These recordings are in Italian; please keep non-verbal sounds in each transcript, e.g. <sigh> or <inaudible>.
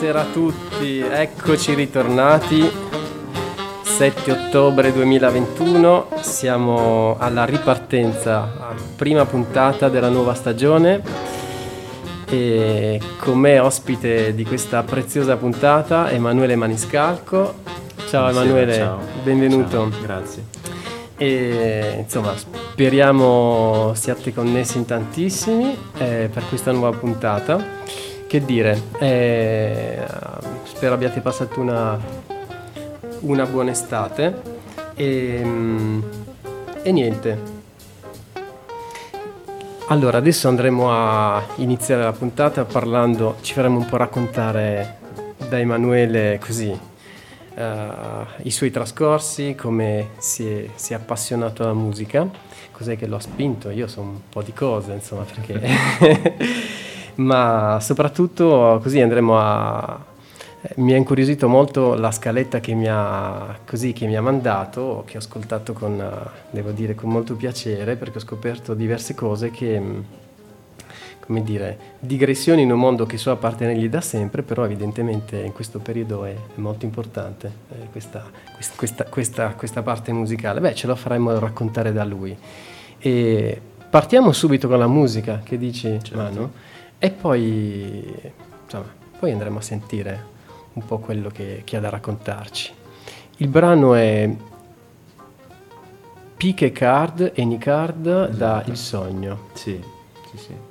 Buonasera a tutti, eccoci ritornati. 7 ottobre 2021, siamo alla ripartenza, prima puntata della nuova stagione e con me ospite di questa preziosa puntata Emanuele Maniscalco. Ciao Emanuele, ciao. benvenuto. Ciao, grazie. E insomma, speriamo siate connessi in tantissimi eh, per questa nuova puntata. Che dire, eh, spero abbiate passato una, una buona estate e, mm, e niente. Allora, adesso andremo a iniziare la puntata parlando, ci faremo un po' raccontare da Emanuele così uh, i suoi trascorsi, come si è, si è, appassionato alla musica, cos'è che lo ha spinto, io so un po' di cose, insomma, perché... <laughs> ma soprattutto così andremo a... Mi ha incuriosito molto la scaletta che mi ha, così, che mi ha mandato, che ho ascoltato con, devo dire, con molto piacere, perché ho scoperto diverse cose che, come dire, digressioni in un mondo che so appartenergli da sempre, però evidentemente in questo periodo è, è molto importante eh, questa, questa, questa, questa, parte musicale. Beh, ce lo faremo raccontare da lui. E partiamo subito con la musica, che dici, certo. Manu? E poi, insomma, poi andremo a sentire un po' quello che, che ha da raccontarci. Il brano è Piche Card e Nicard esatto. da Il Sogno. Sì, sì, sì.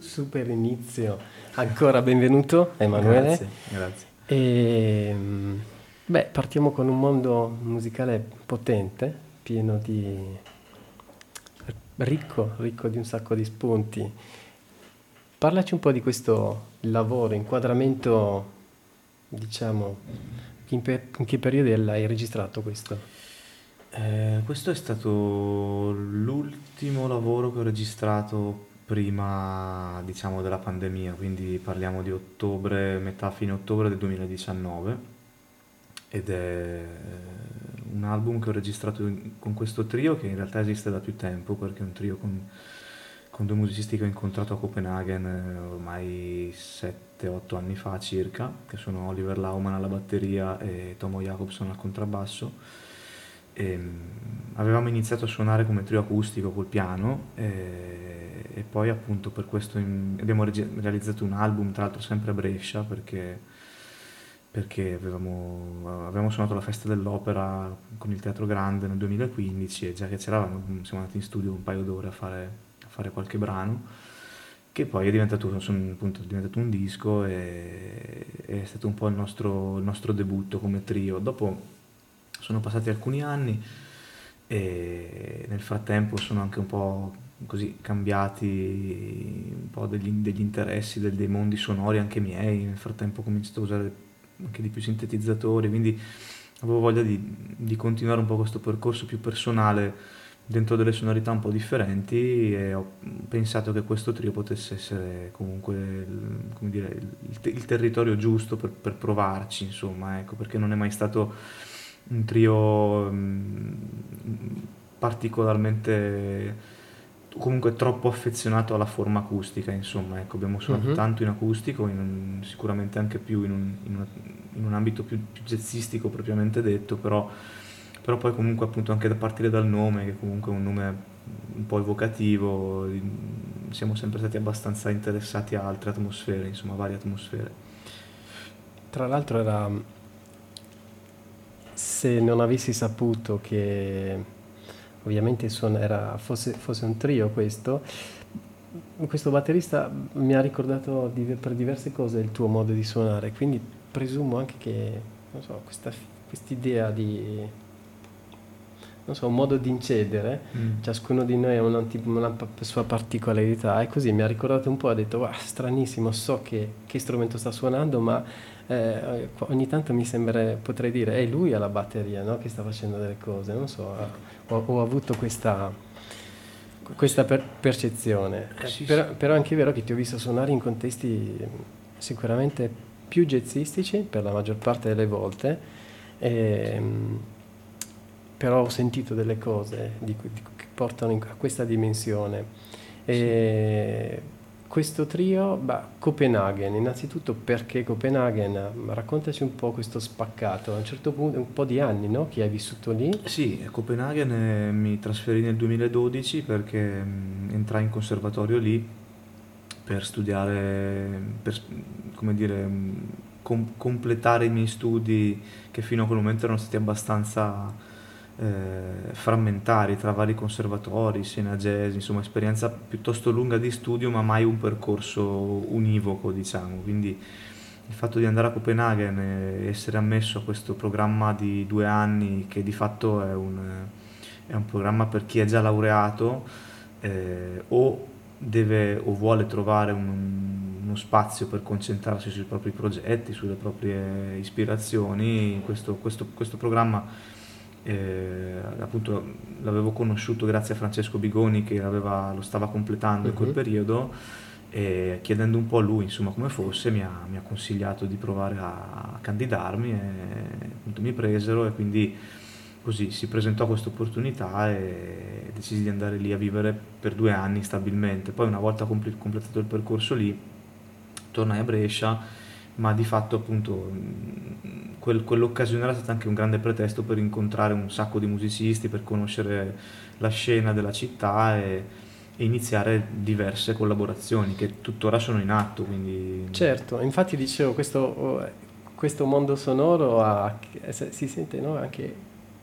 Super inizio. Ancora benvenuto Emanuele. Grazie, grazie. E, ehm, beh, partiamo con un mondo musicale potente, pieno di... ricco, ricco di un sacco di spunti. Parlaci un po' di questo lavoro, inquadramento, diciamo, in, per, in che periodo hai registrato questo? Eh, questo è stato l'ultimo lavoro che ho registrato prima, diciamo, della pandemia, quindi parliamo di ottobre, metà fine ottobre del 2019 ed è un album che ho registrato con questo trio che in realtà esiste da più tempo perché è un trio con, con due musicisti che ho incontrato a Copenaghen eh, ormai 7-8 anni fa circa, che sono Oliver Lauman alla batteria e Tomo Jacobson al contrabbasso ehm, avevamo iniziato a suonare come trio acustico col piano e, e poi appunto per questo in, abbiamo regi- realizzato un album, tra l'altro sempre a Brescia perché, perché avevamo, avevamo, suonato la festa dell'opera con il Teatro Grande nel 2015 e già che c'eravamo siamo andati in studio un paio d'ore a fare, a fare qualche brano che poi è diventato, appunto, è diventato un disco e è stato un po' il nostro, il nostro debutto come trio. Dopo sono passati alcuni anni e nel frattempo sono anche un po' così cambiati un po' degli, degli interessi, del, dei mondi sonori anche miei, nel frattempo ho cominciato a usare anche di più sintetizzatori, quindi avevo voglia di, di continuare un po' questo percorso più personale dentro delle sonorità un po' differenti e ho pensato che questo trio potesse essere comunque il, dire, il, il territorio giusto per, per provarci, insomma, ecco, perché non è mai stato un trio mh, mm, particolarmente comunque troppo affezionato alla forma acustica insomma ecco abbiamo suonato uh-huh. tanto in acustico in un, sicuramente anche più in un, in, una, in un ambito più, più, jazzistico propriamente detto però, però poi comunque appunto anche da partire dal nome che comunque è un nome un po' evocativo siamo sempre stati abbastanza interessati a altre atmosfere insomma varie atmosfere tra l'altro era se non avessi saputo che ovviamente era, fosse, fosse, un trio questo, questo batterista mi ha ricordato di, per diverse cose il tuo modo di suonare, quindi presumo anche che so, questa idea di so, un modo di incedere, mm. ciascuno di noi ha una, una, sua particolarità e così mi ha ricordato un po', ha detto, wow, stranissimo, so che, che strumento sta suonando, ma eh, ogni tanto mi sembra, potrei dire, è lui alla batteria no? che sta facendo delle cose, non so, ho, ho avuto questa, questa per, percezione. Eh, sì, però, sì. però, è anche vero che ti ho visto suonare in contesti sicuramente più jazzistici per la maggior parte delle volte, e, ehm, però ho sentito delle cose di, di, che portano in, a questa dimensione. E, questo trio, bah, Copenaghen, innanzitutto perché Copenaghen? Raccontaci un po' questo spaccato, a un certo punto, un po' di anni no? che hai vissuto lì. Sì, a Copenaghen eh, mi trasferì nel 2012 perché mh, mm, entrai in conservatorio lì per studiare, per, come dire, mm, com- completare i miei studi che fino a quel momento erano stati abbastanza eh, frammentari tra vari conservatori, Jazz, insomma esperienza piuttosto lunga di studio ma mai un percorso univoco diciamo, quindi il fatto di andare a Copenaghen e essere ammesso a questo programma di due anni che di fatto è un, è un programma per chi è già laureato eh, o deve o vuole trovare un, uno spazio per concentrarsi sui propri progetti, sulle proprie ispirazioni, questo, questo, questo programma eh, appunto l'avevo conosciuto grazie a Francesco Bigoni che aveva, lo stava completando uh-huh. in quel mhm. periodo e chiedendo un po' a lui insomma come fosse mi ha, mi ha consigliato di provare a, candidarmi e appunto mi presero e quindi così si presentò questa opportunità e decisi di andare lì a vivere per due anni stabilmente poi una volta completato il percorso lì tornai a Brescia ma di fatto appunto quel, quell'occasione era stata anche un grande pretesto per incontrare un sacco di musicisti, per conoscere la scena della città e, e iniziare diverse collaborazioni che tuttora sono in atto. Quindi... Certo, infatti dicevo, questo, questo mondo sonoro ha, si sente no, anche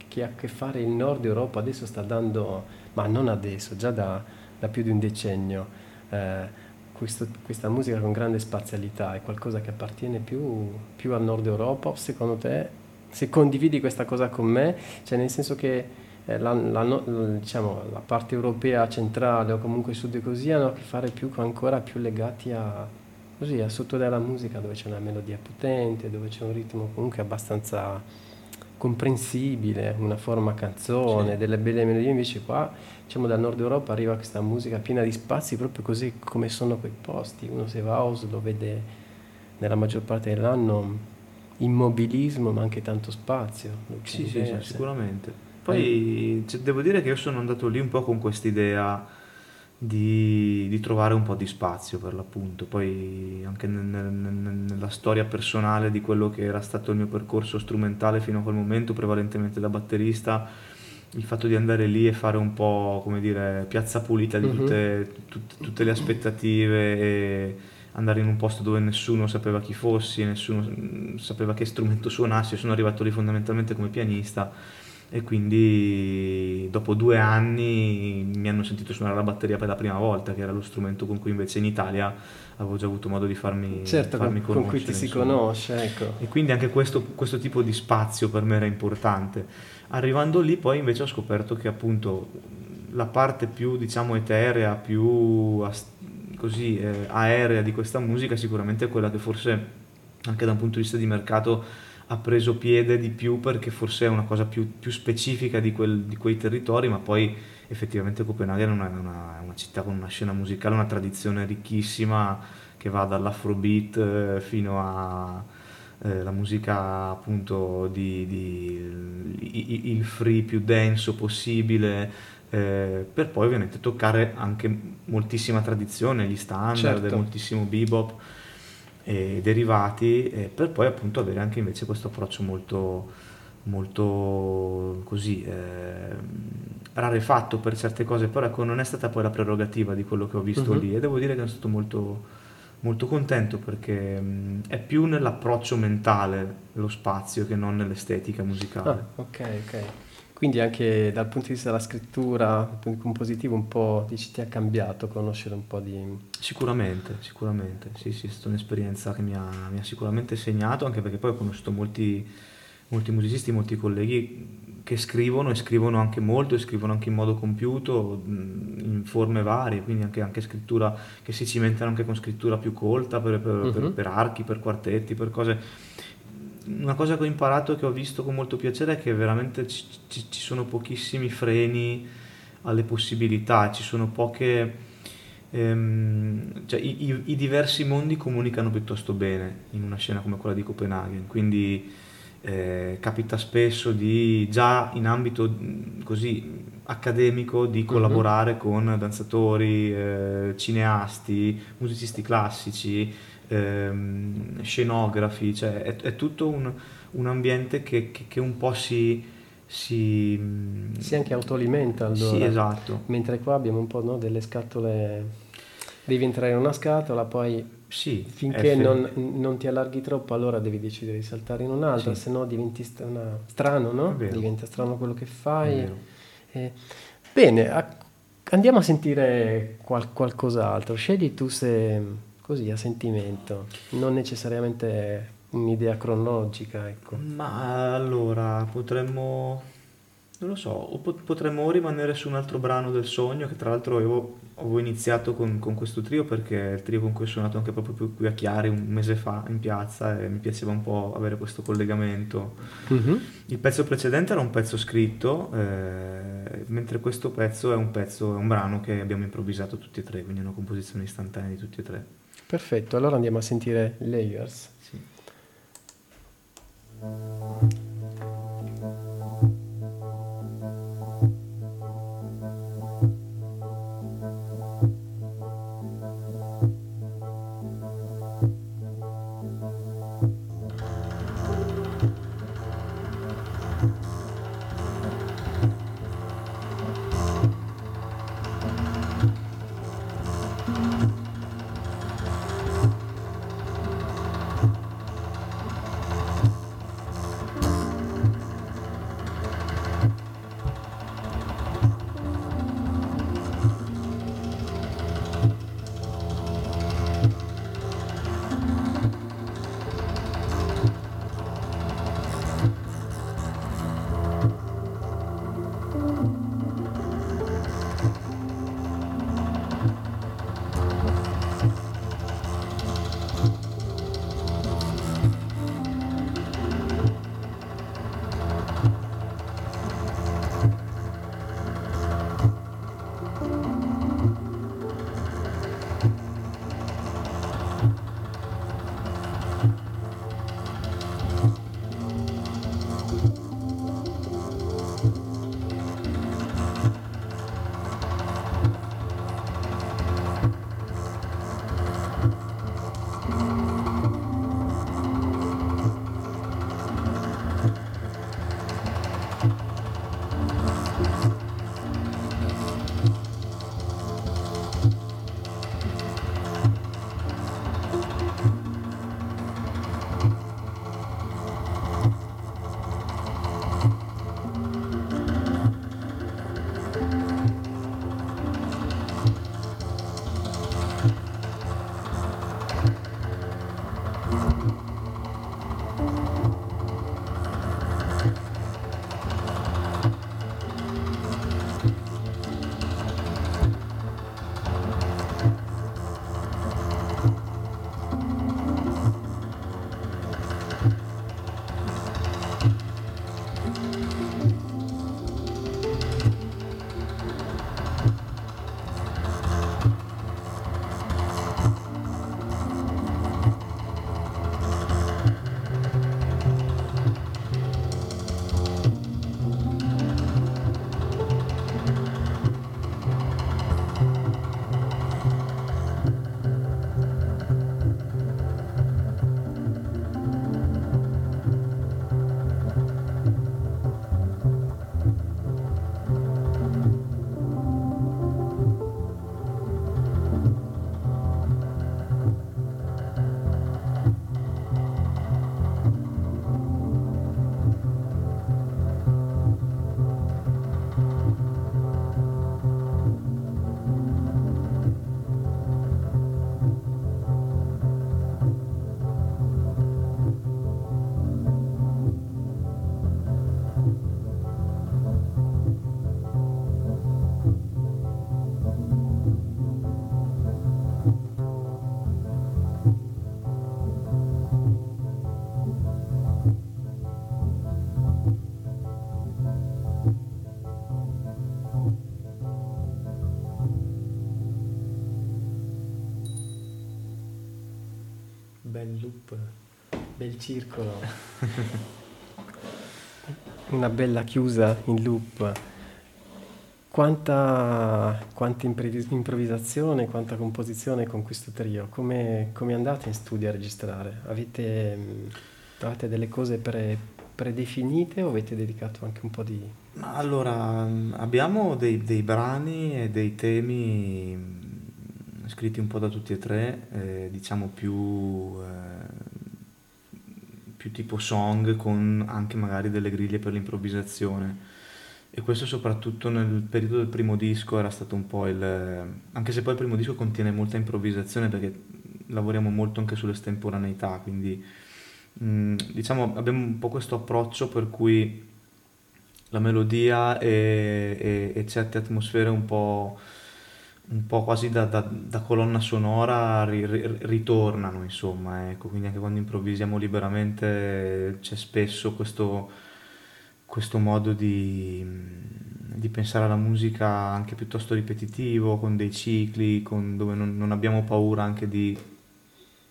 che ha a che fare il nord Europa, adesso sta dando, ma non adesso, già da, da più di un decennio. Eh, questo, questa musica con grande spazialità è qualcosa che appartiene più, più al nord Europa? Secondo te, se condividi questa cosa con me, cioè nel senso che eh, la, la, diciamo, la, parte europea centrale o comunque sud così hanno a che fare più ancora più legati a, così a sottolinea la musica dove c'è una melodia potente, dove c'è un ritmo comunque abbastanza comprensibile, una forma canzone, sì. delle belle melodie, invece qua diciamo dal nord Europa arriva questa musica piena di spazi proprio così come sono quei posti, uno se va a Oslo vede nella maggior parte dell'anno immobilismo ma anche tanto spazio. Sì, sì, sì, sicuramente. Poi cioè, devo dire che io sono andato lì un po' con quest'idea di, di, trovare un po' di spazio per l'appunto, poi anche nel, nel, nella storia personale di quello che era stato il mio percorso strumentale fino a quel momento, prevalentemente da batterista, il fatto di andare lì e fare un po' come dire piazza pulita di mhm. tutte, mm-hmm. tutte, tutte le aspettative e andare in un posto dove nessuno sapeva chi fossi, nessuno sapeva che strumento suonassi, sono arrivato lì fondamentalmente come pianista e quindi dopo due anni mi hanno sentito suonare la batteria per la prima volta, che era lo strumento con cui invece in Italia avevo già avuto modo di farmi, certo, farmi con, con cui ti si conosce. Ecco. E quindi anche questo, questo tipo di spazio per me era importante. Arrivando lì poi invece ho scoperto che appunto la parte più diciamo eterea, più così eh, aerea di questa musica sicuramente è quella che forse anche da un punto di vista di mercato ha preso piede di più perché forse è una cosa più, più specifica di, quel, di, quei territori, ma poi effettivamente Copenaghen è una, una, una, città con una scena musicale, una tradizione ricchissima che va dall'afrobeat eh, fino a eh, musica appunto di, di il free più denso possibile eh, per poi ovviamente toccare anche moltissima tradizione, gli standard, certo. moltissimo bebop e derivati, eh, per poi appunto avere anche invece questo approccio molto, molto così eh, rarefatto per certe cose, però ecco non è stata poi la prerogativa di quello che ho visto uh-huh. lì e devo dire che sono stato molto, molto contento perché mh, è più nell'approccio mentale lo spazio che non nell'estetica musicale. Ah, ok, ok. Quindi anche dal punto di vista della scrittura, dal punto compositivo, un po' dici, ti ha cambiato conoscere un po' di... Sicuramente, sicuramente, sì, sì, è stata un'esperienza che mi ha, mi ha sicuramente segnato, anche perché poi ho conosciuto molti, molti musicisti, molti colleghi che scrivono e scrivono anche molto e scrivono anche in modo compiuto, in forme varie, quindi anche, anche scrittura che si cimentano anche con scrittura più colta per, per, uh-huh. per, mhm. per archi, per quartetti, per cose una cosa che ho imparato e che ho visto con molto piacere è che veramente ci, ci, ci sono pochissimi freni alle possibilità, ci sono poche... Ehm, cioè i, i, i, diversi mondi comunicano piuttosto bene in una scena come quella di Copenaghen, quindi eh, capita spesso di già in ambito così accademico di mhm. collaborare uh-huh. con danzatori, eh, cineasti, musicisti classici, ehm, scenografi, cioè è, è tutto un, un ambiente che, che, che, un po' si, si... Si anche autoalimenta allora. Sì, esatto. Mentre qua abbiamo un po' no, delle scatole... Devi entrare in una scatola, poi sì, finché non, non, ti allarghi troppo allora devi decidere di saltare in un'altra, sì. se no diventi strana, strano, no? Diventa strano quello che fai. Eh, bene, a, andiamo a sentire qual, qualcos'altro. Scegli tu se così a sentimento, non necessariamente un'idea cronologica, ecco. Ma allora potremmo, non lo so, o potremmo rimanere su un altro brano del sogno, che tra l'altro avevo, avevo iniziato con, con, questo trio perché è il trio con cui ho suonato anche proprio qui a Chiari un mese fa in piazza e mi piaceva un po' avere questo collegamento. Mm-hmm. Il pezzo precedente era un pezzo scritto, eh, mentre questo pezzo è un pezzo, è un brano che abbiamo improvvisato tutti e tre, quindi è una composizione istantanea di tutti e tre. Perfetto, allora andiamo a sentire Layers. Sì. Circolo, <laughs> una bella chiusa in loop. Quanta, quanta improvvisazione, quanta composizione con questo trio? Come, come andate in studio a registrare? Avete, avete delle cose pre, predefinite o avete dedicato anche un po' di... Allora, abbiamo dei, dei brani e dei temi scritti un po' da tutti e tre, eh, diciamo più, eh, più tipo song con anche magari delle griglie per l'improvvisazione. E questo soprattutto nel periodo del primo disco era stato un po' il... anche se poi il primo disco contiene molta improvvisazione perché lavoriamo molto anche sull'estemporaneità, quindi mm, diciamo abbiamo un po' questo approccio per cui la melodia e, e, e certe atmosfere un po' un po' quasi da, da, da colonna sonora ri, ri, ritornano, insomma, ecco, quindi anche quando improvvisiamo liberamente c'è spesso questo, questo modo di, di, pensare alla musica anche piuttosto ripetitivo, con dei cicli, con, dove non, non, abbiamo paura anche di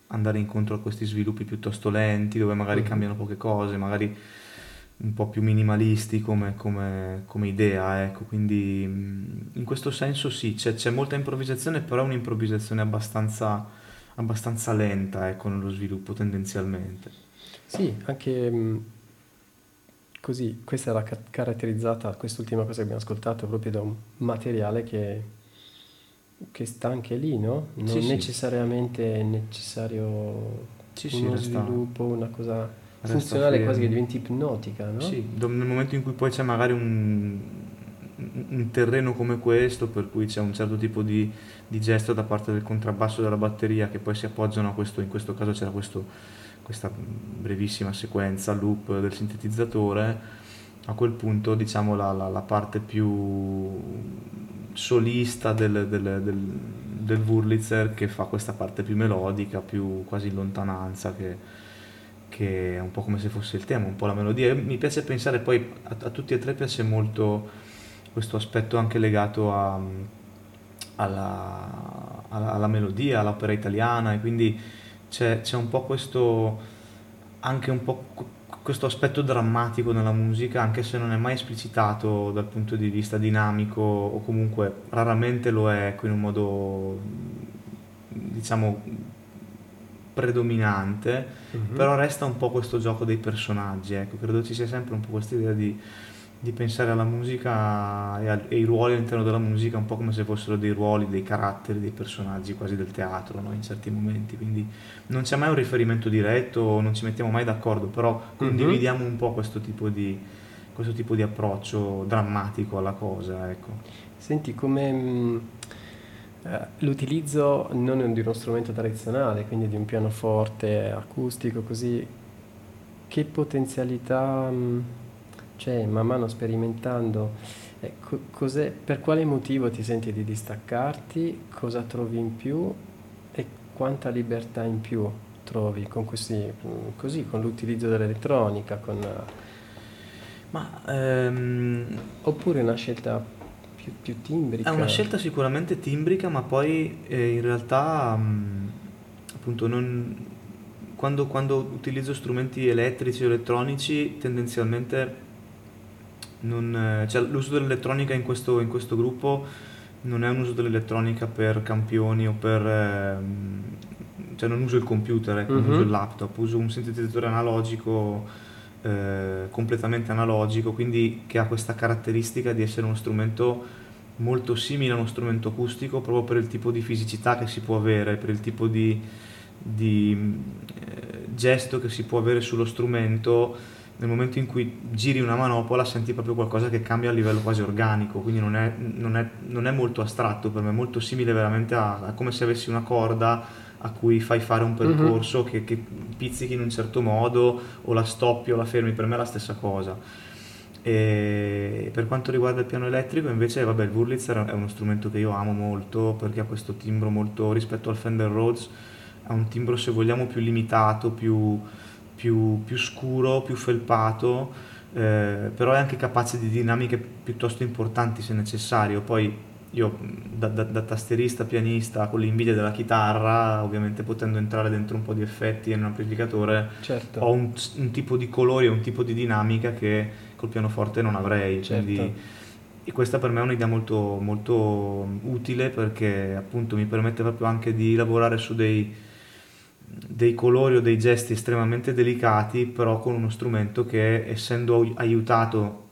andare incontro a questi sviluppi piuttosto lenti, dove magari mm-hmm. cambiano poche cose, magari un po' più minimalisti come, come, come idea, ecco, quindi in questo senso sì, c'è, c'è molta improvvisazione, però è un'improvvisazione abbastanza, abbastanza lenta, ecco, nello sviluppo tendenzialmente. Sì, anche così, questa era ca- caratterizzata, quest'ultima cosa che abbiamo ascoltato, proprio da un materiale che, che sta anche lì, no? Non sì, necessariamente è necessario sì, uno sviluppo, una cosa funzionale quasi che diventi ipnotica, no? Sì, nel momento in cui poi c'è magari un, un terreno come questo, per cui c'è un certo tipo di, di, gesto da parte del contrabbasso della batteria che poi si appoggiano a questo, in questo caso c'era questo, questa brevissima sequenza, loop del sintetizzatore, a quel punto diciamo la, la, la parte più solista del, del, del, del Wurlitzer che fa questa parte più melodica, più quasi in lontananza che, che è un po' come se fosse il tema, un po' la melodia. Mi piace pensare poi a, a tutti e tre piace molto questo aspetto anche legato a, alla, alla, alla, melodia, all'opera italiana e quindi c'è, c'è un po' questo anche un po' questo aspetto drammatico nella musica, anche se non è mai esplicitato dal punto di vista dinamico o comunque raramente lo è ecco, in un modo diciamo predominante, mm-hmm. però resta un po' questo gioco dei personaggi, ecco, credo ci sia sempre un po' questa idea di, di pensare alla musica e, ai ruoli all'interno della musica un po' come se fossero dei ruoli, dei caratteri, dei personaggi quasi del teatro no? in certi momenti, quindi non c'è mai un riferimento diretto, non ci mettiamo mai d'accordo, però mhm. condividiamo un po' questo tipo di, questo tipo di approccio drammatico alla cosa. Ecco. Senti, come mm, l'utilizzo non di uno strumento tradizionale, quindi di un pianoforte acustico, così, che potenzialità mm, c'è man mano sperimentando? Eh, per quale motivo ti senti di distaccarti? Cosa trovi in più? E quanta libertà in più trovi con, questi, mm, così, con l'utilizzo dell'elettronica? Con, Ma, ehm... Oppure una scelta più, più timbrica. È una scelta sicuramente timbrica, ma poi eh, in realtà mh, mm, appunto non, quando, quando, utilizzo strumenti elettrici o elettronici tendenzialmente non, cioè, l'uso dell'elettronica in questo, in questo, gruppo non è un uso dell'elettronica per campioni o per... Eh, cioè non uso il computer, ecco, mm-hmm. non uso il laptop, uso un sintetizzatore analogico eh, completamente analogico, quindi che ha questa caratteristica di essere uno strumento molto simile a uno strumento acustico proprio per il tipo di fisicità che si può avere, per il tipo di, di eh, gesto che si può avere sullo strumento nel momento in cui giri una manopola senti proprio qualcosa che cambia a livello quasi organico, quindi non è, non è, non è molto astratto per me, è molto simile veramente a, a come se avessi una corda a cui fai fare un mhm. percorso mm-hmm. che, che, pizzichi in un certo modo o la stoppi o la fermi, per me è la stessa cosa. E per quanto riguarda il piano elettrico invece vabbè, il Wurlitzer è uno strumento che io amo molto perché ha questo timbro molto rispetto al Fender Rhodes, ha un timbro se vogliamo più limitato, più, più, più scuro, più felpato, eh, però è anche capace di dinamiche piuttosto importanti se necessario. Poi io da, da, da tastierista, pianista, con l'invidia della chitarra, ovviamente potendo entrare dentro un po' di effetti in un amplificatore, certo. ho un, un tipo di colori e un tipo di dinamica che col pianoforte non avrei. Certo. Quindi, e questa per me è un'idea molto, molto utile perché appunto mi permette proprio anche di lavorare su dei, dei colori o dei gesti estremamente delicati, però con uno strumento che essendo aiutato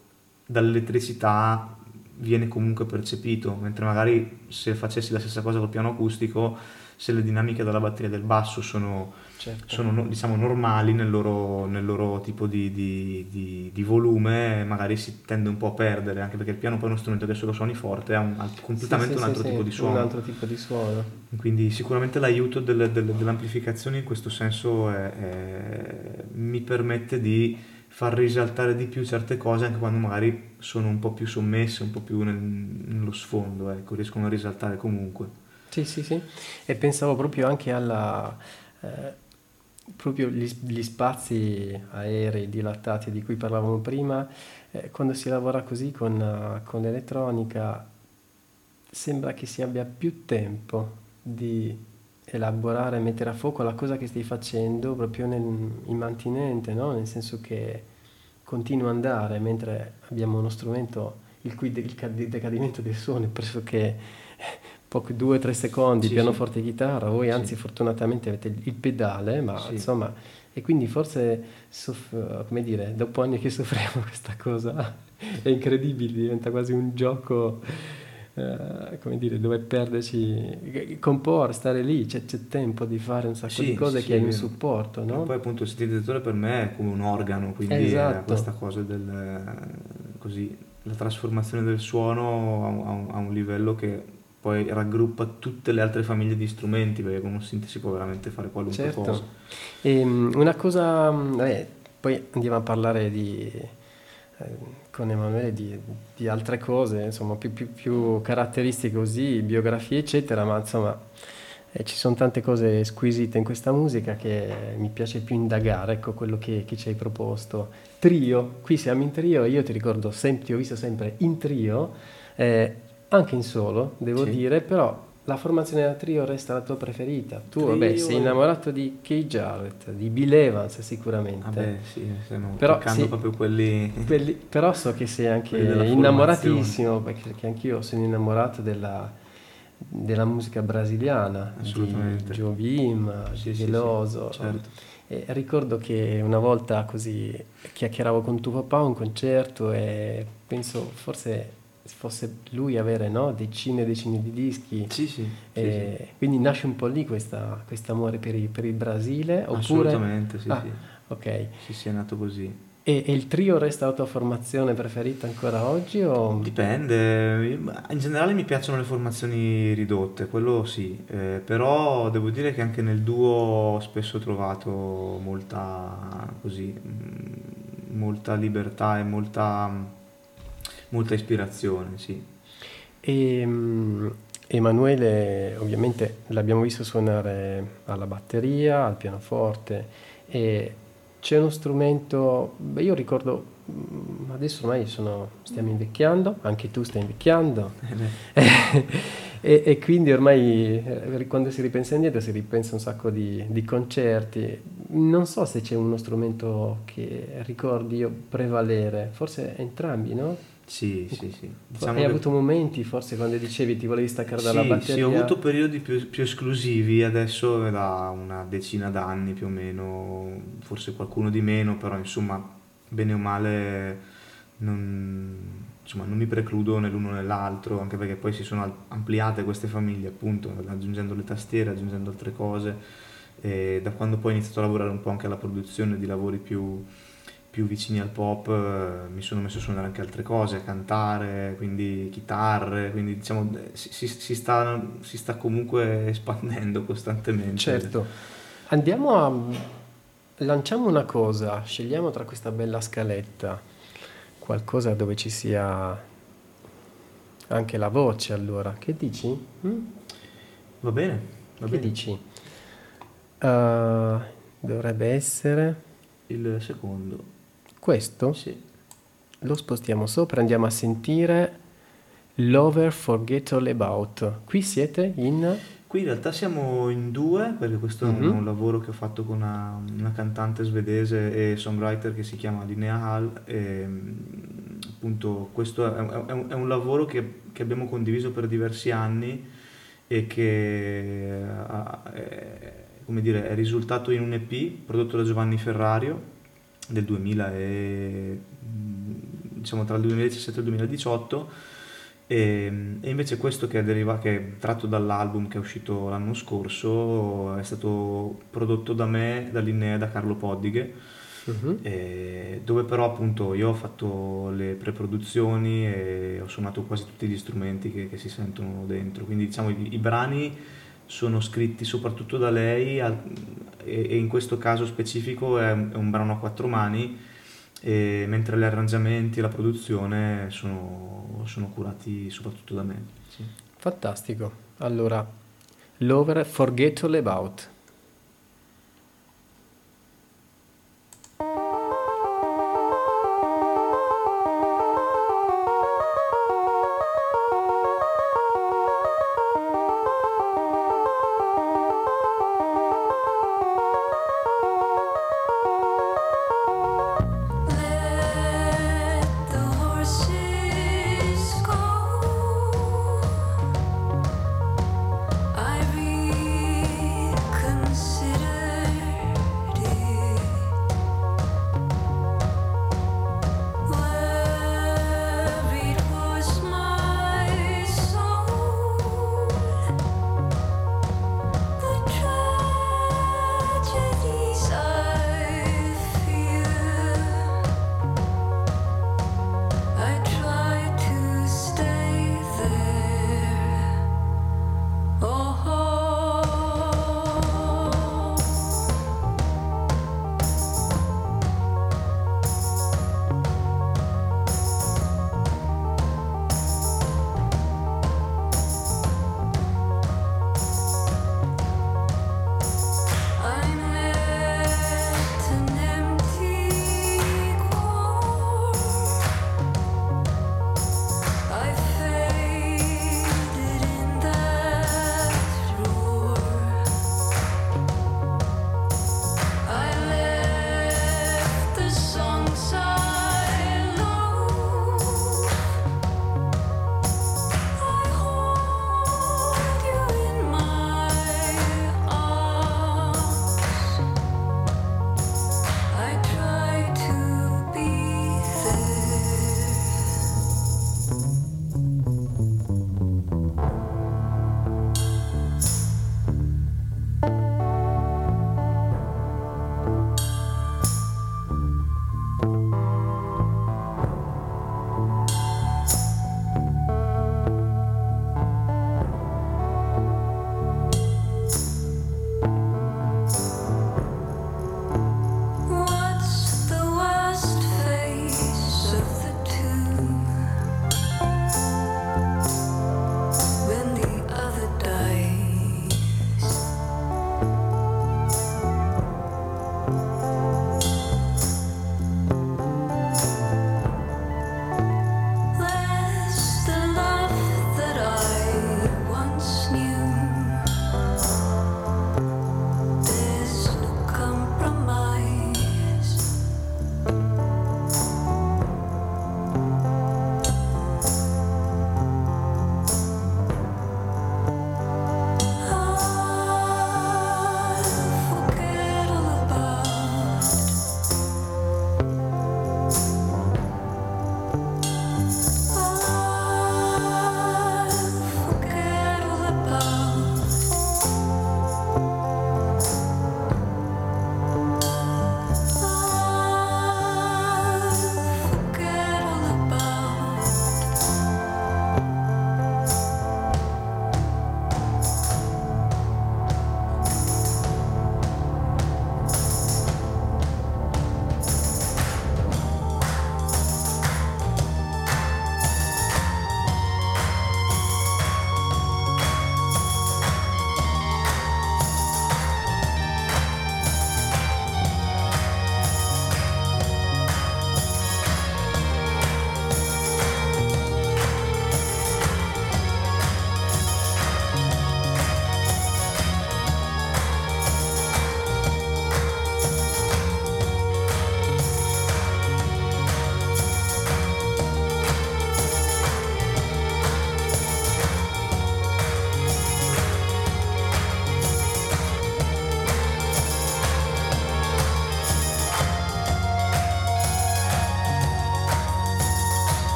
dall'elettricità viene comunque percepito, mentre magari se facessi la stessa cosa col piano acustico, se le dinamiche della batteria del basso sono, certo. sono diciamo, normali nel loro, nel loro tipo di, di, di, di, volume, magari si tende un po' a perdere, anche perché il piano poi è uno strumento che solo suoni forte, ha un, ha completamente sì, un, altro sì, tipo sì, un altro tipo di suono. Quindi sicuramente l'aiuto del, del, dell'amplificazione in questo senso è, è, mi permette di far risaltare di più certe cose anche quando magari sono un po' più sommesse, un po' più nel, nello sfondo, ecco, riescono a risaltare comunque. Sì, sì, sì. E pensavo proprio anche alla... Eh, proprio gli, gli, spazi aerei dilatati di cui parlavamo prima, eh, quando si lavora così con, uh, con l'elettronica sembra che si abbia più tempo di elaborare, mettere a fuoco la cosa che stai facendo proprio nel immantinente, no? nel senso che continua ad andare mentre abbiamo uno strumento il cui de- il decadimento del suono è pressoché poco, due o tre secondi, sì, pianoforte sì. chitarra, voi anzi fortunatamente avete il pedale, ma insomma, e quindi forse, soff- come dire, dopo anni che <laughs> soffriamo questa cosa <laughs> è incredibile, diventa quasi un gioco eh, come dire, dove perderci, comporre, stare lì, c'è, c'è, tempo di fare un sacco sì, di cose sì, che hai un supporto, no? E poi appunto il sintetizzatore per me è come un organo, quindi esatto. questa cosa del, così, la trasformazione del suono a un, a un livello che poi raggruppa tutte le altre famiglie di strumenti, perché con un synth si può veramente fare qualunque certo. cosa. E, ehm, una cosa, vabbè, poi andiamo a parlare di eh, con Emanuele di, di, altre cose, insomma, più, più, più, caratteristiche così, biografie, eccetera, ma insomma eh, ci sono tante cose squisite in questa musica che mi piace più indagare, ecco quello che, che ci hai proposto. Trio, qui siamo in trio, io ti ricordo, sempre, ti ho visto sempre in trio, eh, anche in solo, devo sì. dire, però la formazione da trio resta la tua preferita. Tu, trio... vabbè, sei innamorato di Kay Jarrett, di Bill Evans sicuramente. Vabbè, sì, stiamo però, sì, proprio quelli... quelli... Però so che sei anche innamoratissimo, perché anch'io sono innamorato della, della musica brasiliana, Assolutamente. di Jovim, sì, di Veloso. Sì, certo. E ricordo che una volta così chiacchieravo con tuo papà a un concerto e penso forse fosse lui avere no, decine e decine di dischi. Sì, sì, sì, sì. Quindi nasce un po' lì questo amore per, per, il Brasile? Oppure... Assolutamente, sì, ah, sì. Ok. Sì, sì, è nato così. E, e, il trio resta la tua formazione preferita ancora oggi? O... Dipende, in generale mi piacciono le formazioni ridotte, quello sì, eh, però devo dire che anche nel duo spesso ho trovato molta, così, molta libertà e molta molta ispirazione, sì. E, um, Emanuele ovviamente l'abbiamo visto suonare alla batteria, al pianoforte e c'è uno strumento, beh, io ricordo, mm, adesso ormai sono, stiamo invecchiando, anche tu stai invecchiando <laughs> e, e, quindi ormai eh, quando si ripensa indietro si ripensa un sacco di, di concerti, non so se c'è uno strumento che ricordi io prevalere, forse entrambi, no? Sì, sì, sì. Diciamo Hai che... avuto momenti forse quando dicevi ti volevi staccare dalla sì, batteria? Sì, ho avuto periodi più, più, esclusivi, adesso da una decina d'anni più o meno, forse qualcuno di meno, però insomma, bene o male non, insomma, non mi precludo né l'uno né l'altro, anche perché poi si sono ampliate queste famiglie appunto, aggiungendo le tastiere, aggiungendo altre cose. E da quando poi ho iniziato a lavorare un po' anche alla produzione di lavori più più vicini al pop eh, mi sono messo a suonare anche altre cose, a cantare, quindi chitarre, quindi diciamo si, si, si, sta, si sta comunque espandendo costantemente. Certo, andiamo a... lanciamo una cosa, scegliamo tra questa bella scaletta qualcosa dove ci sia anche la voce allora, che dici? Mm? Va bene, va che bene. dici? Uh, dovrebbe essere il secondo questo sì. lo spostiamo sopra, andiamo a sentire Lover Forget All About. Qui siete in... Qui in realtà siamo in due, perché questo mm-hmm. è un, mhm. lavoro che ho fatto con una, una, cantante svedese e songwriter che si chiama Linnea Hall. E, appunto, questo è, è, un, è un lavoro che, che, abbiamo condiviso per diversi anni e che è, come dire, è risultato in un EP prodotto da Giovanni Ferrario del 2000 e, diciamo tra il 2017 e il 2018 e, e invece questo che è, deriva, che è tratto dall'album che è uscito l'anno scorso è stato prodotto da me, da Linnea da Carlo Poddighe uh-huh. dove però appunto io ho fatto le pre-produzioni e ho suonato quasi tutti gli strumenti che, che si sentono dentro. Quindi diciamo i, i brani sono scritti soprattutto da lei e, e, in questo caso specifico è, è un brano a quattro mani e, mentre gli arrangiamenti e la produzione sono, sono curati soprattutto da me. Sì. Fantastico. Allora, Lover Forget All About.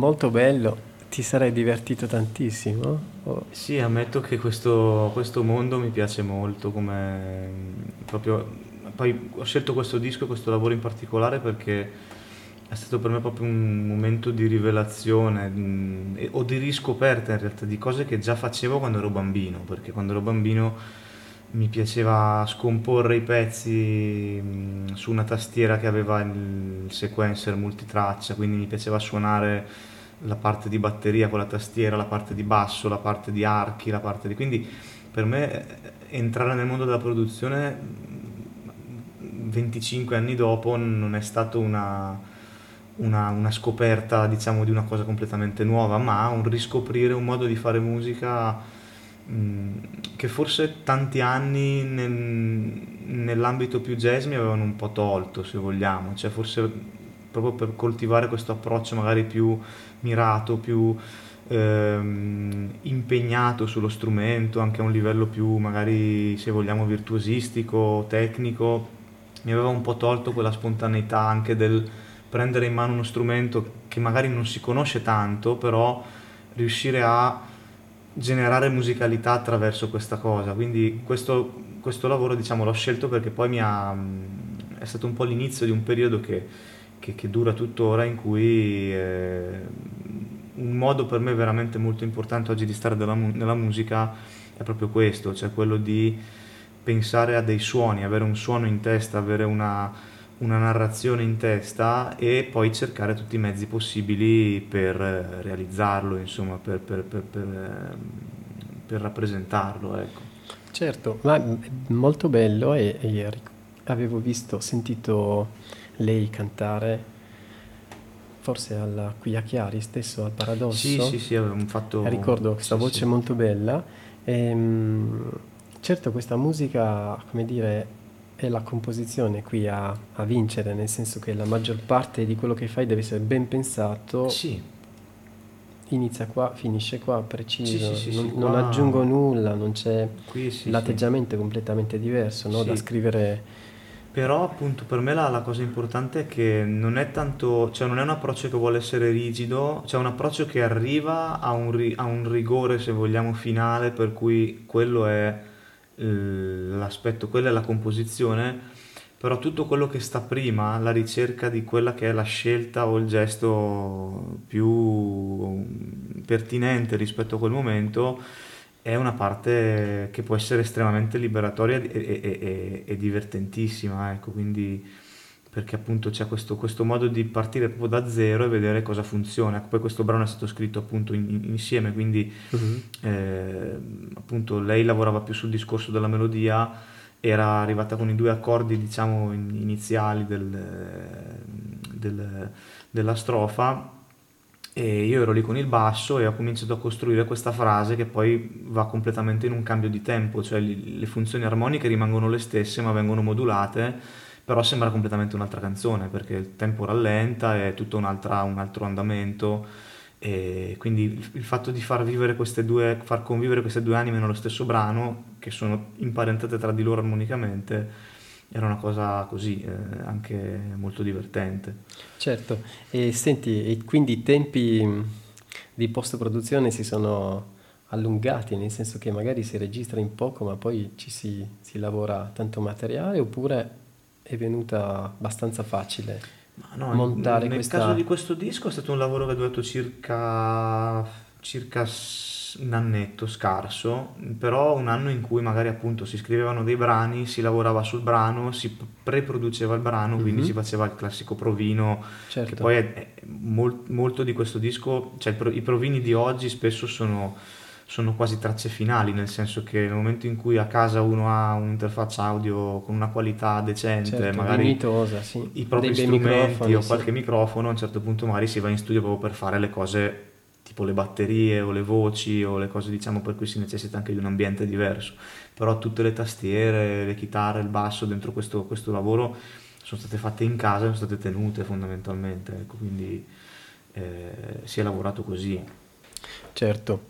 Molto bello. Ti sarei divertito tantissimo? Oh. Sì, ammetto che questo, questo, mondo mi piace molto, come proprio... Poi ho scelto questo disco e questo lavoro in particolare perché è stato per me proprio un momento di rivelazione mh, o di riscoperta in realtà di cose che già facevo quando ero bambino, perché quando ero bambino mi piaceva scomporre i pezzi mh, su una tastiera che aveva il sequencer multitraccia, quindi mi piaceva suonare la parte di batteria con la tastiera, la parte di basso, la parte di archi, la parte di... Quindi per me eh, entrare nel mondo della produzione 25 anni dopo non è stato una, una, una scoperta diciamo di una cosa completamente nuova, ma un riscoprire un modo di fare musica che forse tanti anni nel, nell'ambito più jazz mi avevano un po' tolto, se vogliamo, cioè forse proprio per coltivare questo approccio magari più mirato, più ehm, impegnato sullo strumento, anche a un livello più magari se vogliamo virtuosistico, tecnico, mi aveva un po' tolto quella spontaneità anche del prendere in mano uno strumento che magari non si conosce tanto, però riuscire a generare musicalità attraverso questa cosa. Quindi questo, questo lavoro diciamo, l'ho scelto perché poi ha, è stato un po' l'inizio di un periodo che, che, che dura tuttora in cui eh, un modo per me veramente molto importante oggi di stare della, nella musica è proprio questo, cioè quello di pensare a dei suoni, avere un suono in testa, avere una, una narrazione in testa e poi cercare tutti i mezzi possibili per realizzarlo, insomma, per, per, per, per rappresentarlo. Ecco. Certo, ma molto bello e, e avevo visto, sentito lei cantare forse alla qui a Chiari stesso al Paradosso. Sì, sì, sì, avevamo fatto... Ricordo questa sì, voce sì. molto bella. E, ehm, certo, questa musica, come dire, è la composizione qui a, a, vincere, nel senso che la maggior parte di quello che fai deve essere ben pensato. Sì. Inizia qua, finisce qua, preciso, sì, sì, non, non qua... aggiungo nulla, non c'è l'atteggiamento è completamente diverso no? da scrivere. Però appunto per me la, la, cosa importante è che non è tanto, cioè non è un approccio che vuole essere rigido, cioè un approccio che arriva a un, a un rigore se vogliamo finale per cui quello è l'aspetto, quella è la composizione, però tutto quello che sta prima, la ricerca di quella che è la scelta o il gesto più pertinente rispetto a quel momento, è una parte che può essere estremamente liberatoria e, e, e, e divertentissima, ecco, quindi perché appunto c'è questo, questo, modo di partire proprio da zero e vedere cosa funziona. Poi questo brano è stato scritto appunto in, in, insieme, quindi uh-huh. eh, appunto lei lavorava più sul discorso della melodia, era arrivata con i due accordi diciamo iniziali del, del, della strofa e io ero lì con il basso e ho cominciato a costruire questa frase che poi va completamente in un cambio di tempo, cioè le funzioni armoniche rimangono le stesse ma vengono modulate però sembra completamente un'altra canzone perché il tempo rallenta, è tutto un, altro andamento. E quindi il, fatto di far, due, far convivere queste due anime nello stesso brano, che sono imparentate tra di loro armonicamente, era una cosa così, eh, anche molto divertente. Certo, e senti, e quindi i tempi di post-produzione si sono allungati, nel senso che magari si registra in poco ma poi ci si, si lavora tanto materiale oppure è venuta abbastanza facile no, montare nel questa... Nel caso di questo disco è stato un lavoro che è durato circa, circa un annetto scarso, però un anno in cui magari appunto si scrivevano dei brani, si lavorava sul brano, si preproduceva il brano, mm-hmm. quindi si faceva il classico provino, certo. che poi è, è molt, molto di questo disco, cioè i provini di oggi spesso sono sono quasi tracce finali, nel senso che nel momento in cui a casa uno ha un'interfaccia audio con una qualità decente, certo, magari dignitosa, sì. i propri Dei strumenti o qualche sì. microfono, a un certo punto magari si va in studio proprio per fare le cose tipo le batterie o le voci o le cose diciamo per cui si necessita anche di un ambiente diverso. Però tutte le tastiere, le chitarre, il basso dentro questo, questo lavoro sono state fatte in casa, sono state tenute fondamentalmente, ecco, quindi eh, si è lavorato così. Certo,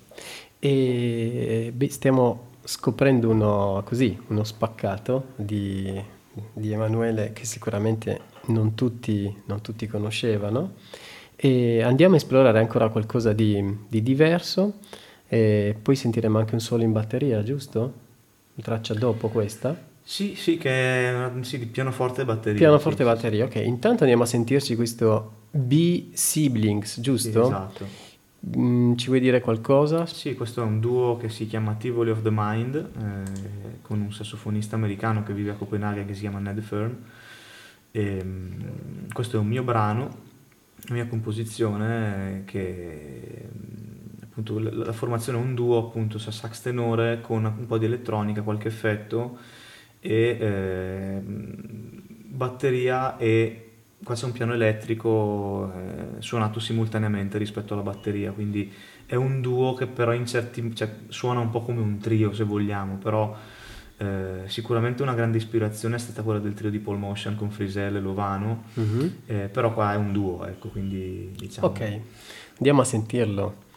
e beh, stiamo scoprendo uno, così, uno spaccato di, di, Emanuele che sicuramente non tutti, non tutti conoscevano. E andiamo a esplorare ancora qualcosa di, di diverso e poi sentiremo anche un solo in batteria, giusto? Traccia dopo questa. Sì, sì, che è sì, di pianoforte e batteria. Pianoforte e sì, batteria, ok. Intanto andiamo a sentirci questo B-Siblings, giusto? esatto. Mm, ci vuoi dire qualcosa? Sì, questo è un duo che si chiama Tivoli of the Mind, eh, con un sassofonista americano che vive a Copenaghen che si chiama Ned Fern. E, mm, questo è un mio brano, una mia composizione che mm, appunto la, la formazione è un duo appunto sa sax tenore con un po' di elettronica, qualche effetto e eh, batteria e qua c'è un piano elettrico eh, suonato simultaneamente rispetto alla batteria, quindi è un duo che però in certi, cioè, suona un po' come un trio se vogliamo, però eh, sicuramente una grande ispirazione è stata quella del trio di Paul Motion con Frisell e Lovano, Mhm. eh, però qua è un duo, ecco, quindi diciamo... Ok, andiamo a sentirlo.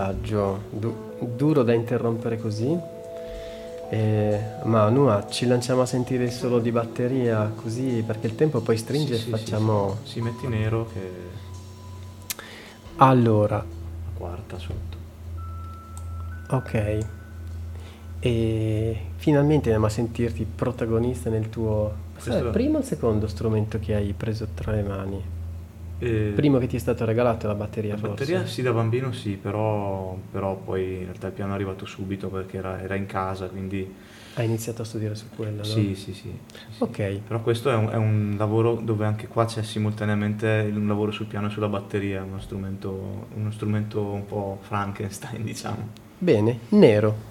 Viaggio, du- duro da interrompere così. Eh, Manu, ah, ci lanciamo a sentire il solo di batteria così perché il tempo poi stringe Sì, e sì, facciamo... sì. Si metti nero che Allora, la quarta sotto. ok. E finalmente andiamo a sentirti protagonista nel tuo... Questo Sai, è- primo o il secondo strumento che hai preso tra le mani? E Primo che ti è stato regalato la batteria la forse? batteria sì, da bambino sì, però, però poi in realtà il piano è arrivato subito perché era, era in casa, quindi Hai iniziato a studiare su quello, no? sì, sì, sì. sì, sì. Ok. Però questo è un, è un lavoro dove anche qua c'è simultaneamente un lavoro sul piano e sulla batteria, uno strumento, uno strumento un po' Frankenstein, diciamo. Bene, nero.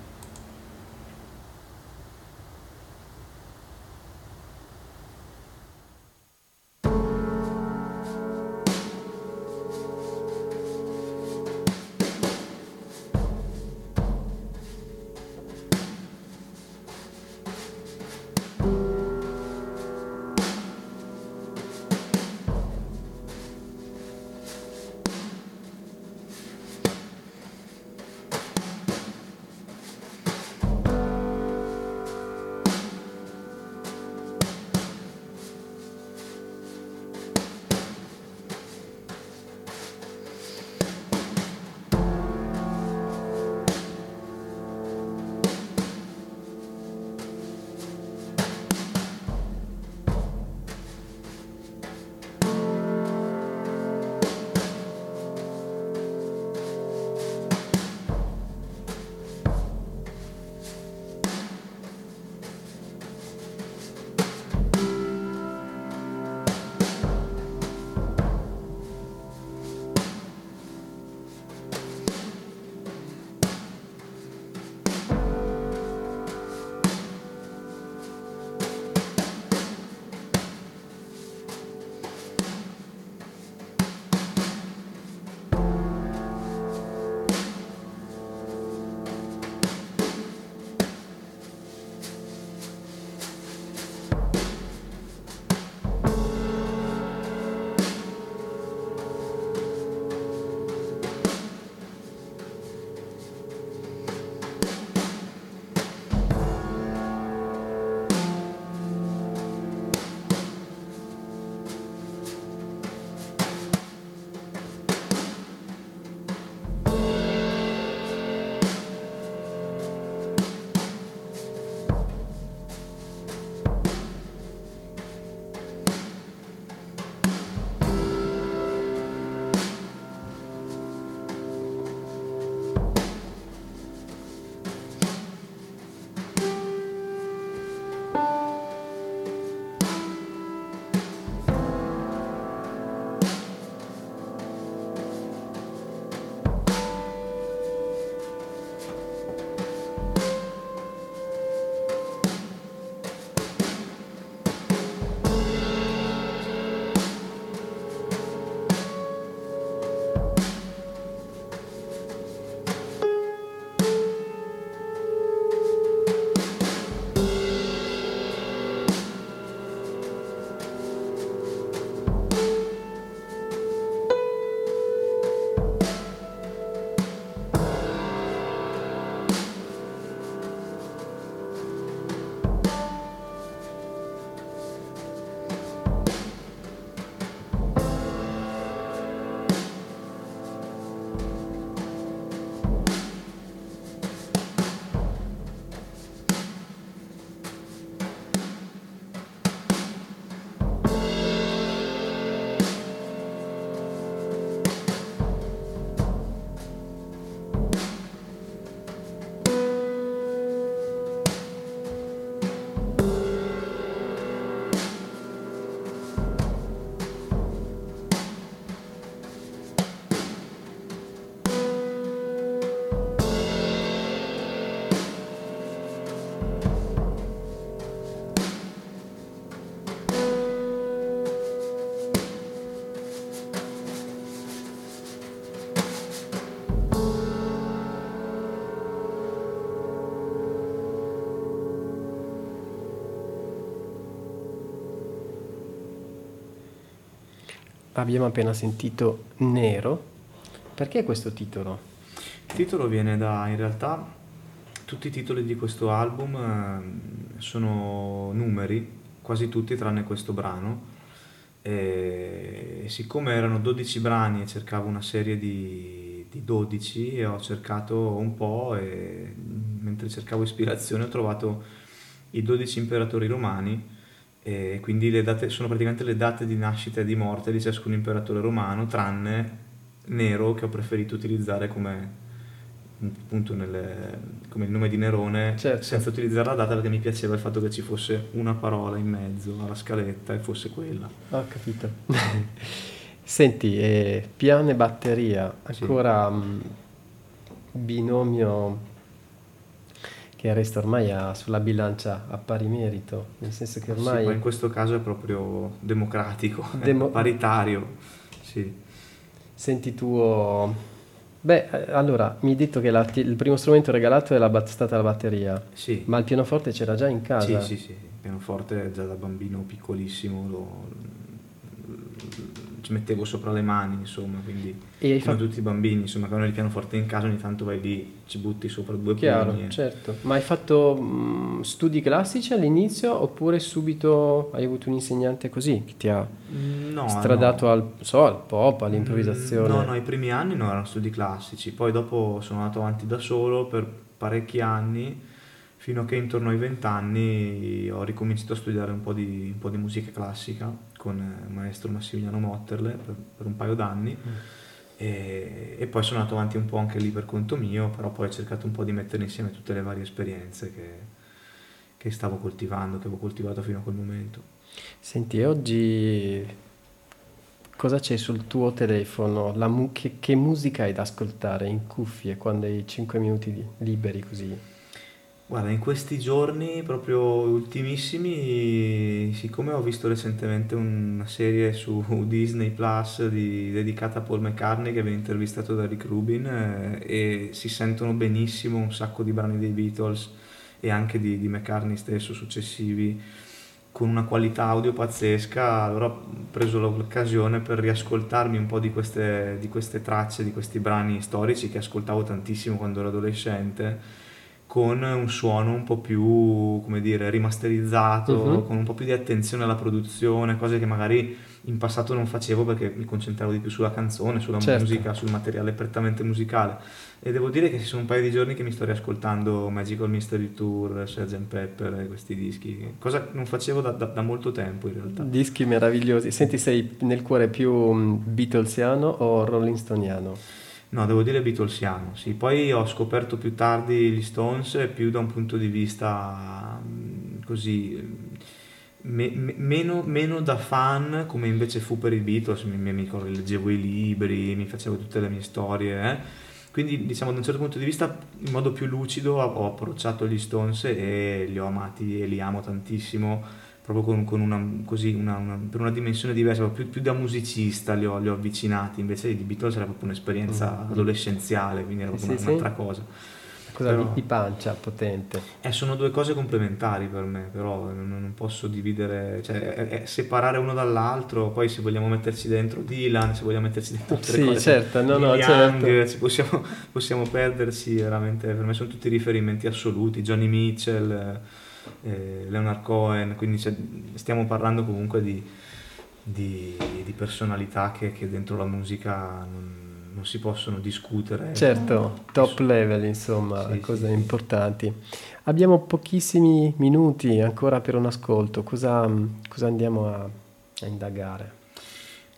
Abbiamo appena sentito Nero. Perché questo titolo? Il titolo viene da, in realtà, tutti i titoli di questo album eh, sono numeri, quasi tutti tranne questo brano. E siccome erano 12 brani e cercavo una serie di, di 12 e ho cercato un po' e mentre cercavo ispirazione ho trovato i 12 imperatori romani e quindi le date, sono praticamente le date di nascita e di morte di ciascun imperatore romano tranne Nero che ho preferito utilizzare come appunto nelle, come il nome di Nerone Certo. senza utilizzare la data perché mi piaceva il fatto che ci fosse una parola in mezzo alla scaletta e fosse quella. Ho capito. <laughs> Senti, eh, piano e batteria, Sì. ancora mh, binomio che resta ormai a- sulla bilancia a pari merito, nel senso che Sì, ormai... ma in questo caso è proprio democratico, <laughs> Demo- paritario. Sì. Senti tuo... Beh, eh, allora, mi hai detto che la- il primo strumento regalato è la stata la batteria, Sì. ma il pianoforte c'era già in casa? Sì, sì, sì, il pianoforte già da bambino piccolissimo lo, ci mettevo sopra le mani, insomma, quindi E come tutti i bambini, insomma, che hanno il pianoforte in casa, ogni tanto vai lì, ci butti sopra due Chiaro, pugni. certo. Ma hai fatto mh, studi classici all'inizio oppure subito hai avuto un insegnante così che ti ha No, stradato no. al, so, al pop, all'improvvisazione? Mm, No, no, i primi anni non erano studi classici, poi dopo sono andato avanti da solo per parecchi anni, fino a che intorno ai vent'anni ho ricominciato a studiare un po' di, un po' di musica classica con eh, il maestro Massimiliano Motterle per, per un paio d'anni. Mm. E, e poi sono andato avanti un po' anche lì per conto mio, però poi ho cercato un po' di mettere insieme tutte le varie esperienze che, che stavo coltivando, che avevo coltivato fino a quel momento. Senti, oggi cosa c'è sul tuo telefono? La mu- che, che musica hai da ascoltare in cuffie quando hai 5 minuti liberi così? Guarda, in questi giorni proprio ultimissimi, siccome ho visto recentemente una serie su <laughs> Disney Plus di- dedicata a Paul McCartney che viene intervistato da Rick Rubin eh, e si sentono benissimo un sacco di brani dei Beatles e anche di, di McCartney stesso successivi con una qualità audio pazzesca, allora ho preso l'occasione per riascoltarmi un po' di queste, di queste tracce, di questi brani storici che ascoltavo tantissimo quando ero adolescente con un suono un po' più, come dire, rimasterizzato, Mhm. con un po' più di attenzione alla produzione, cose che magari in passato non facevo perché mi concentravo di più sulla canzone, sulla Certo. musica, sul materiale prettamente musicale. E devo dire che ci sono un paio di giorni che mi sto riascoltando Magical Mystery Tour, Sgt. Pepper questi dischi, cosa che non facevo da, da- da molto tempo in realtà. Dischi meravigliosi. Senti, sei nel cuore più Beatlesiano o Rolling Stoniano? No, devo dire Beatlesiano, sì. Poi ho scoperto più tardi gli Stones più da un punto di vista così me- me- meno, meno da fan come invece fu per i Beatles, mi, mi ricordo, leggevo i libri, mi facevo tutte le mie storie, eh. Quindi diciamo da un certo punto di vista in modo più lucido ho, ho approcciato gli Stones e li ho amati e li amo tantissimo proprio con, con una, così, una, una- per una dimensione diversa, più, più da musicista li ho, li ho avvicinati, invece i Beatles era proprio un'esperienza Mm. adolescenziale, quindi era proprio sì, una- sì. un'altra cosa. Cosa Però- di, di pancia potente? Eh, sono due cose complementari per me, però non, non posso dividere, cioè è- è separare uno dall'altro, poi se vogliamo metterci dentro Dylan, se vogliamo metterci dentro altre Sì, cose, certo, no, no, certo. Young, ci possiamo, <laughs> possiamo perderci veramente, per me sono tutti riferimenti assoluti, Johnny Mitchell, eh, Leonard Cohen, quindi stiamo parlando comunque di, di- di personalità che, che dentro la musica non, non si possono discutere. Certo, top level, insomma, Sì, cose sì. importanti. Abbiamo pochissimi minuti ancora per un ascolto. Cosa, cosa andiamo a, a indagare?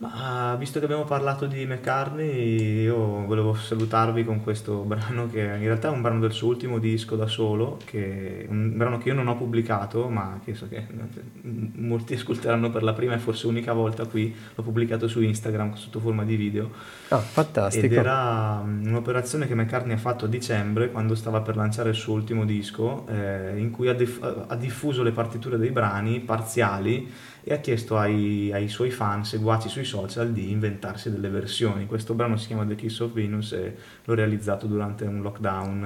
Ma visto che abbiamo parlato di McCartney, io volevo salutarvi con questo <laughs> brano che in realtà è un brano del suo ultimo disco da solo, che un brano che io non ho pubblicato, ma che so che <laughs> molti ascolteranno per la prima e forse unica volta qui, l'ho pubblicato su Instagram sotto forma di video. Ah, Ed fantastico. era mm, un'operazione che McCartney ha fatto a dicembre quando stava per lanciare il suo ultimo disco, eh, in cui ha, diff- ha diffuso le partiture dei brani parziali e ha chiesto ai, ai suoi fan seguaci sui social di inventarsi delle versioni. Questo brano si chiama The Kiss of Venus e l'ho realizzato durante un lockdown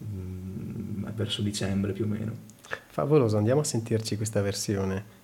eh, mm, verso dicembre più o meno. Favoloso, andiamo a sentirci questa versione.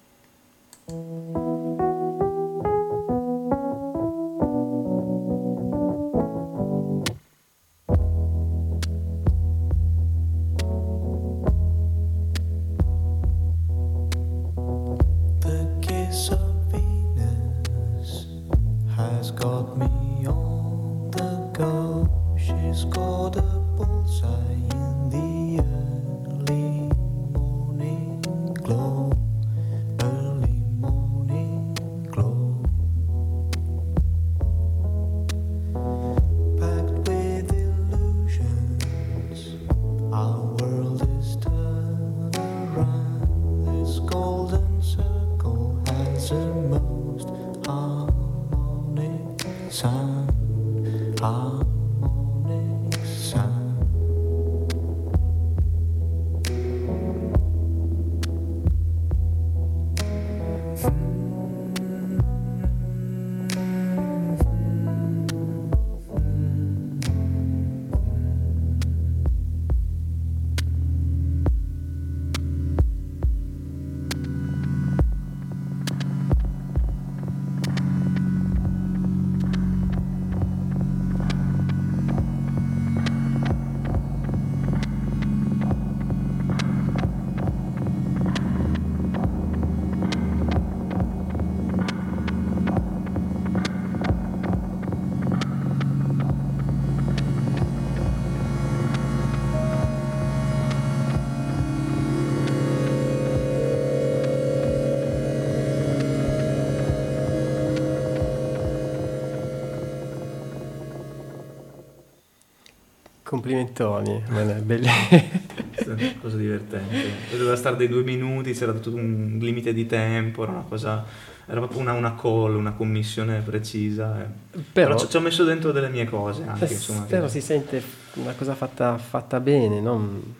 Complimentoni, <laughs> cosa divertente. Doveva stare dei due minuti, c'era tutto un limite di tempo, era una cosa era proprio una, una call, una commissione precisa. Eh. Però, però ci ho messo dentro delle mie cose anche. Insomma, però che... si sente una cosa fatta, fatta bene, non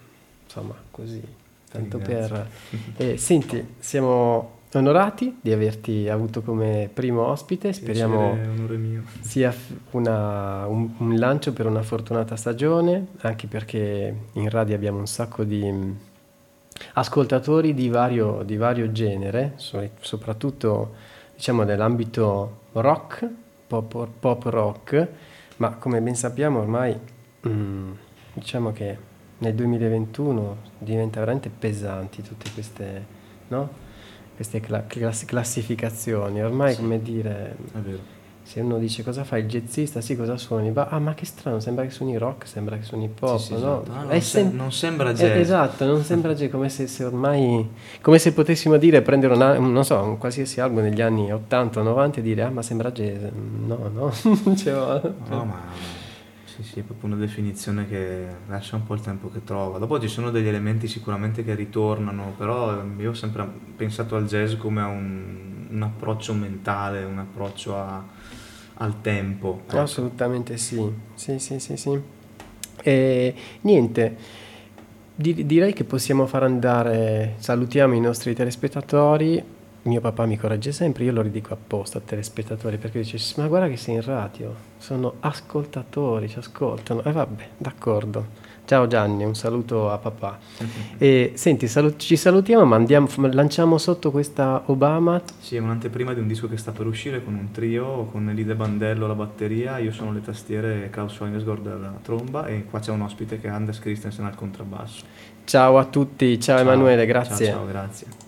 insomma così, tanto per... Eh, senti, siamo onorati di averti avuto come primo ospite, speriamo sia una, un, un, lancio per una fortunata stagione, anche perché in radio abbiamo un sacco di mm, ascoltatori di vario, di vario genere, soprattutto diciamo nell'ambito rock, pop, pop, rock, ma come ben sappiamo ormai mm, diciamo che nel 2021 diventa veramente pesanti tutte queste... No? Queste class- classificazioni. Ormai, sì. come dire, se uno dice cosa fa il jazzista, sì, cosa suoni? Va, ah, ma che strano, sembra che suoni rock, sembra che suoni pop, sì, sì, no? Esatto. Ah, non, sem- non, sembra jazz. Eh, esatto, non <laughs> sembra jazz, come se, se, ormai, come se potessimo dire, prendere una, non so, un qualsiasi album negli anni 80 o 90 e dire, ah, ma sembra jazz. No, no, <laughs> cioè, no, ma sì, sì, è proprio una definizione che lascia un po' il tempo che trova. Dopo ci sono degli elementi sicuramente che ritornano, però io ho sempre pensato al jazz come a un, un approccio mentale, un approccio a, al tempo. Ecco. Assolutamente sì, sì, sì, sì, sì. E niente, direi che possiamo far andare, salutiamo i nostri telespettatori mio papà mi corregge sempre, io lo ridico apposta a telespettatori perché dice ma guarda che sei in radio, sono ascoltatori, ci ascoltano. E eh, vabbè, d'accordo. Ciao Gianni, un saluto a papà. Mm-hmm. E senti, salut- ci salutiamo, ma andiamo, lanciamo sotto questa Obama. Sì, è un'anteprima di un disco che sta per uscire con un trio, con Elide Bandello alla batteria, io sono le tastiere e Klaus Schweingesgord alla tromba e qua c'è un ospite che è Anders Christensen al contrabbasso. Ciao a tutti, ciao, ciao Emanuele, grazie. Ciao, ciao, grazie.